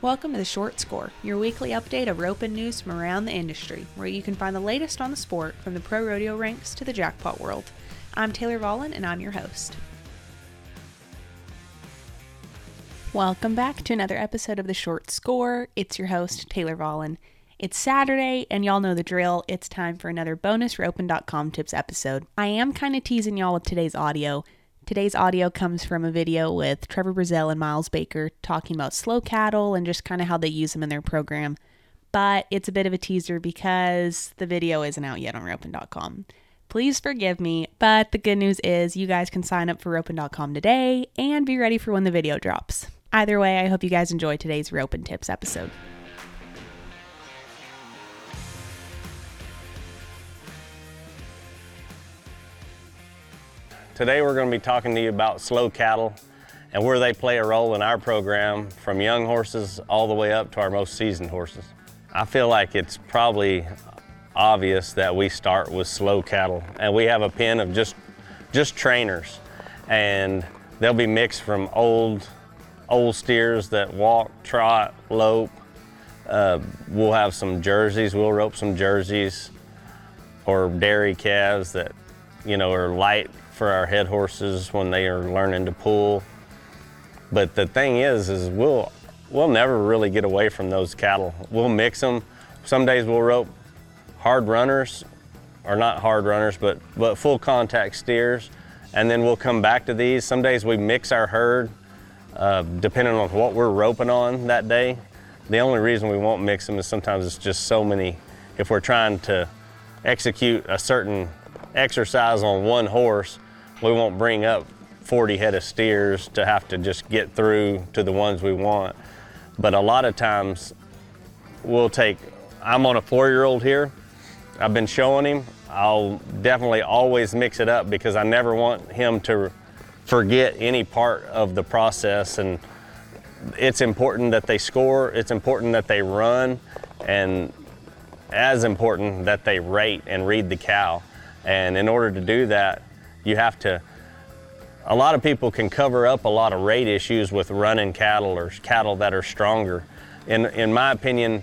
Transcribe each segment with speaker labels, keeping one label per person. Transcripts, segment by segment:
Speaker 1: Welcome to the Short Score, your weekly update of roping news from around the industry, where you can find the latest on the sport from the pro rodeo ranks to the jackpot world. I'm Taylor Vollen, and I'm your host. Welcome back to another episode of the Short Score. It's your host, Taylor Vollen. It's Saturday, and y'all know the drill. It's time for another bonus roping.com tips episode. I am kind of teasing y'all with today's audio Today's audio comes from a video with Trevor Brazile and Miles Baker talking about slow cattle and just kind of how they use them in their program. But it's a bit of a teaser because the video isn't out yet on roping.com. Please forgive me, but the good news is you guys can sign up for roping.com today and be ready for when the video drops. Either way, I hope you guys enjoy today's Roping Tips episode.
Speaker 2: Today we're going to be talking to you about slow cattle and where they play a role in our program from young horses all the way up to our most seasoned horses. I feel like it's probably obvious that we start with slow cattle and we have a pen of just just trainers and they'll be mixed from old old steers that walk, trot, lope. Uh, we'll have some jerseys, we'll rope some jerseys or dairy calves that you know are light for our head horses when they are learning to pull. But the thing is, is we'll we'll never really get away from those cattle. We'll mix them. Some days we'll rope hard runners, or not hard runners, but but full contact steers, and then we'll come back to these. Some days we mix our herd, uh, depending on what we're roping on that day. The only reason we won't mix them is sometimes it's just so many. If we're trying to execute a certain exercise on one horse, we won't bring up 40 head of steers to have to just get through to the ones we want. But a lot of times we'll take, I'm on a four year old here. I've been showing him. I'll definitely always mix it up because I never want him to forget any part of the process. And it's important that they score, it's important that they run, and as important that they rate and read the cow. And in order to do that, you have to, a lot of people can cover up a lot of rate issues with running cattle or cattle that are stronger. In, in my opinion,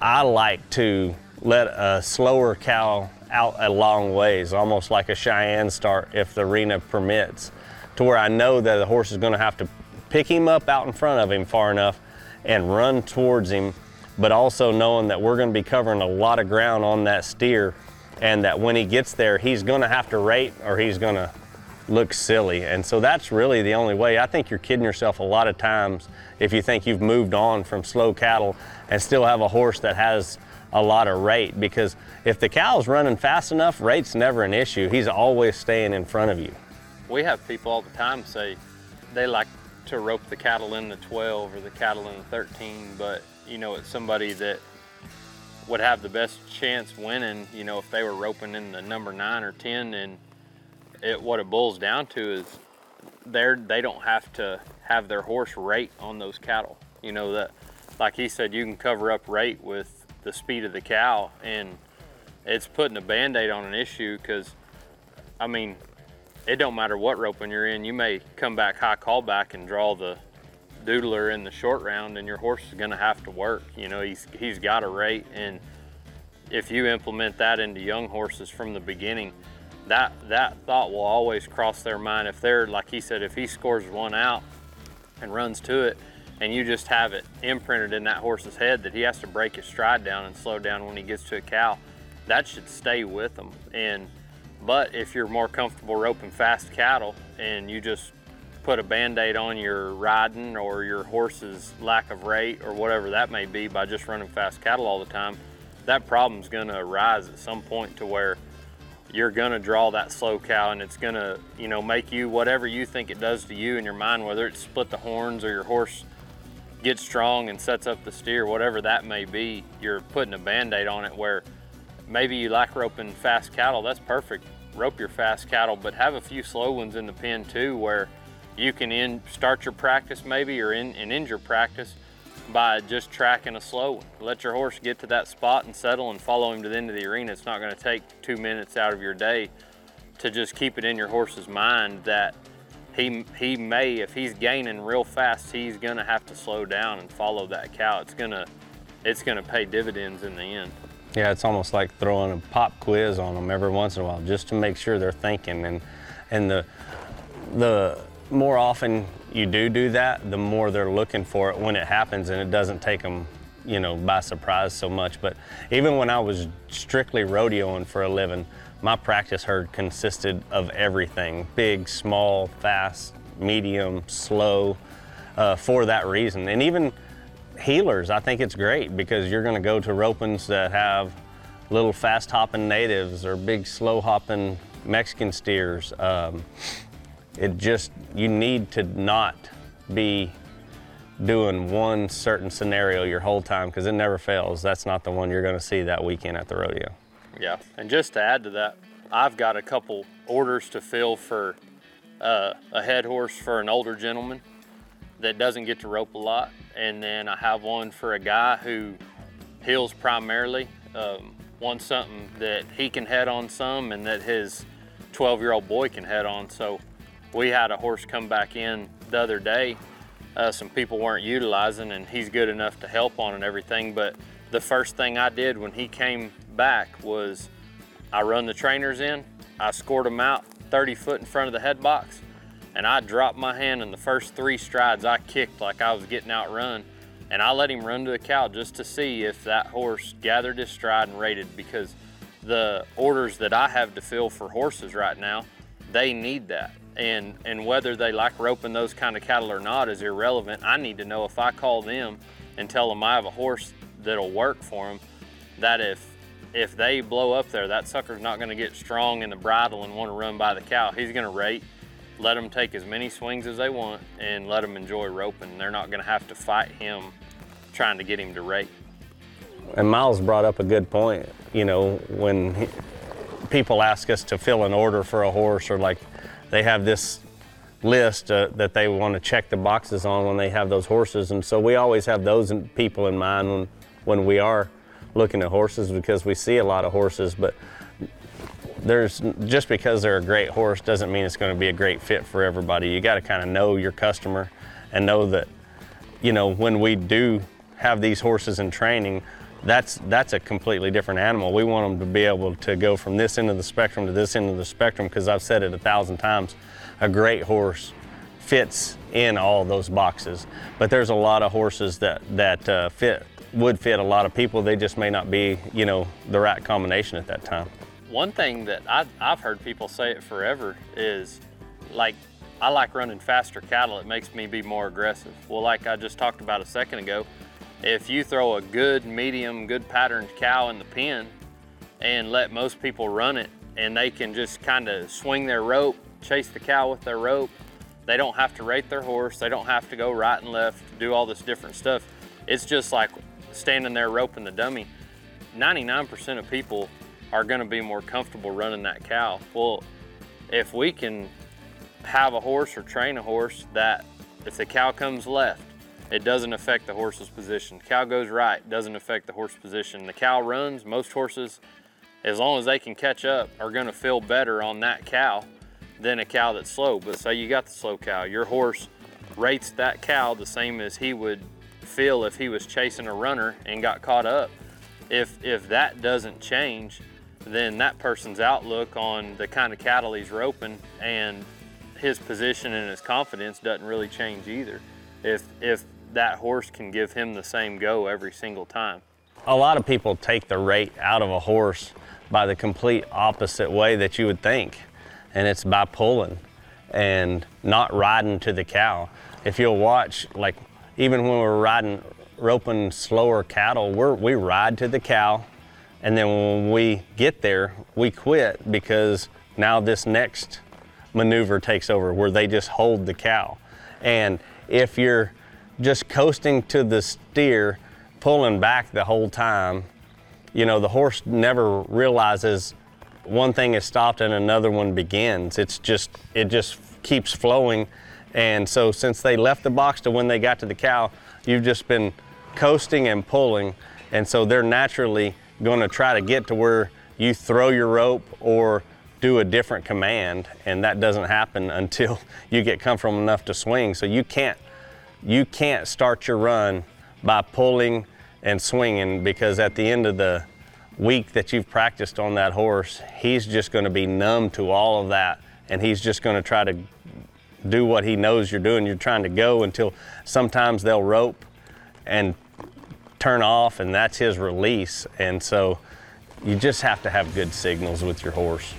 Speaker 2: I like to let a slower cow out a long ways, almost like a Cheyenne start if the arena permits, to where I know that the horse is going to have to pick him up out in front of him far enough and run towards him, but also knowing that we're going to be covering a lot of ground on that steer and that when he gets there, he's going to have to rate or he's going to look silly. And so that's really the only way. I think you're kidding yourself a lot of times if you think you've moved on from slow cattle and still have a horse that has a lot of rate because if the cow's running fast enough, rate's never an issue. He's always staying in front of you.
Speaker 3: We have people all the time say they like to rope the cattle in the 12 or the cattle in the 13, but you know, it's somebody that would have the best chance winning, you know, if they were roping in the number nine or 10 and it, what it boils down to is they're, they don't have to have their horse rate on those cattle. You know, that, like he said, you can cover up rate with the speed of the cow. And it's putting a band-aid on an issue because, I mean, it don't matter what roping you're in, you may come back high callback and draw the doodler in the short round and your horse is going to have to work. You know, he's, he's got a rate. And if you implement that into young horses from the beginning, that, that thought will always cross their mind. If they're, like he said, if he scores one out and runs to it, and you just have it imprinted in that horse's head that he has to break his stride down and slow down when he gets to a cow, that should stay with them. And but if you're more comfortable roping fast cattle and you just put a band-aid on your riding or your horse's lack of rate or whatever that may be by just running fast cattle all the time, that problem's gonna arise at some point to where you're gonna draw that slow cow and it's gonna, you know, make you whatever you think it does to you in your mind, whether it's split the horns or your horse gets strong and sets up the steer, whatever that may be, you're putting a band-aid on it where maybe you like roping fast cattle, that's perfect. Rope your fast cattle, but have a few slow ones in the pen too where you can in, start your practice maybe or in, and end your practice by just tracking a slow one. Let your horse get to that spot and settle and follow him to the end of the arena. It's not going to take two minutes out of your day to just keep it in your horse's mind that, he he may if he's gaining real fast, he's gonna have to slow down and follow that cow. It's gonna it's gonna pay dividends in the end.
Speaker 2: Yeah, it's almost like throwing a pop quiz on them every once in a while just to make sure they're thinking and and the the more often you do do that, the more they're looking for it when it happens and it doesn't take them, you know, by surprise so much. But even when I was strictly rodeoing for a living, my practice herd consisted of everything big, small, fast, medium, slow, uh, for that reason. And even heelers, I think it's great because you're going to go to ropings that have little fast hopping natives or big slow hopping Mexican steers. Um, it just, you need to not be doing one certain scenario your whole time because it never fails. That's not the one you're going to see that weekend at the rodeo.
Speaker 3: Yeah, and just to add to that, I've got a couple orders to fill for uh, a head horse for an older gentleman that doesn't get to rope a lot, and then I have one for a guy who heels primarily. Um, wants something that he can head on some, and that his 12-year-old boy can head on. So we had a horse come back in the other day. Uh, some people weren't utilizing, and he's good enough to help on and everything. But the first thing I did when he came back was I run the trainers in, I scored them out 30 foot in front of the head box, and I dropped my hand in the first three strides I kicked like I was getting outrun. And I let him run to the cow just to see if that horse gathered his stride and rated because the orders that I have to fill for horses right now, they need that. And and whether they like roping those kind of cattle or not is irrelevant. I need to know if I call them and tell them I have a horse that'll work for them, that if if they blow up there, that sucker's not going to get strong in the bridle and want to run by the cow. He's going to rate, let them take as many swings as they want, and let them enjoy roping. They're not going to have to fight him trying to get him to rate.
Speaker 2: And Miles brought up a good point. You know, when he, people ask us to fill an order for a horse, or like they have this list uh, that they want to check the boxes on when they have those horses, and so we always have those people in mind when when we are looking at horses because we see a lot of horses, but there's just because they're a great horse doesn't mean it's going to be a great fit for everybody. You got to kind of know your customer and know that, you know, when we do have these horses in training, that's that's a completely different animal. We want them to be able to go from this end of the spectrum to this end of the spectrum because I've said it a thousand times. A great horse fits in all those boxes, but there's a lot of horses that that uh, fit would fit a lot of people. They just may not be, you know, the right combination at that time.
Speaker 3: One thing that I, I've heard people say it forever is like, I like running faster cattle. It makes me be more aggressive. Well, like I just talked about a second ago, if you throw a good, medium, good patterned cow in the pen and let most people run it and they can just kind of swing their rope, chase the cow with their rope, they don't have to rate their horse, they don't have to go right and left, do all this different stuff. It's just like standing there roping the dummy, 99% of people are going to be more comfortable running that cow. Well, if we can have a horse or train a horse that if the cow comes left, it doesn't affect the horse's position. Cow goes right, doesn't affect the horse position. The cow runs, most horses, as long as they can catch up, are going to feel better on that cow than a cow that's slow. But say you got the slow cow, your horse rates that cow the same as he would feel if he was chasing a runner and got caught up. If if that doesn't change, then that person's outlook on the kind of cattle he's roping and his position and his confidence doesn't really change either. If if that horse can give him the same go every single time.
Speaker 2: A lot of people take the rate out of a horse by the complete opposite way that you would think, and it's by pulling and not riding to the cow. If you'll watch, like even when we're riding, roping slower cattle, we're, we ride to the cow, and then when we get there, we quit because now this next maneuver takes over where they just hold the cow. And if you're just coasting to the steer, pulling back the whole time, you know, the horse never realizes one thing is stopped and another one begins. It's just, it just keeps flowing and so since they left the box to when they got to the cow, you've just been coasting and pulling. And so they're naturally going to try to get to where you throw your rope or do a different command, and that doesn't happen until you get comfortable enough to swing. So you can't you can't start your run by pulling and swinging because at the end of the week that you've practiced on that horse, he's just going to be numb to all of that, and he's just going to try to do what he knows you're doing. You're trying to go until sometimes they'll rope and turn off, and that's his release. And so you just have to have good signals with your horse.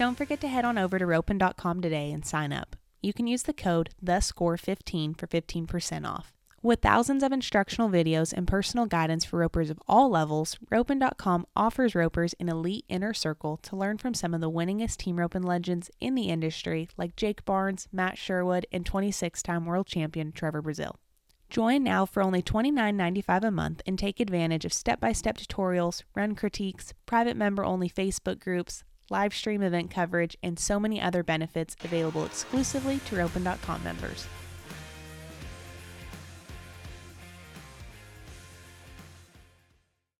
Speaker 1: Don't forget to head on over to roping.com today and sign up. You can use the code THESCORE15 for 15% off. With thousands of instructional videos and personal guidance for ropers of all levels, Roping.com offers ropers an elite inner circle to learn from some of the winningest team roping legends in the industry, like Jake Barnes, Matt Sherwood, and 26 time world champion Trevor Brazile. Join now for only $29.95 a month and take advantage of step by step tutorials, run critiques, private member only Facebook groups, live stream event coverage, and so many other benefits available exclusively to Roping.com members.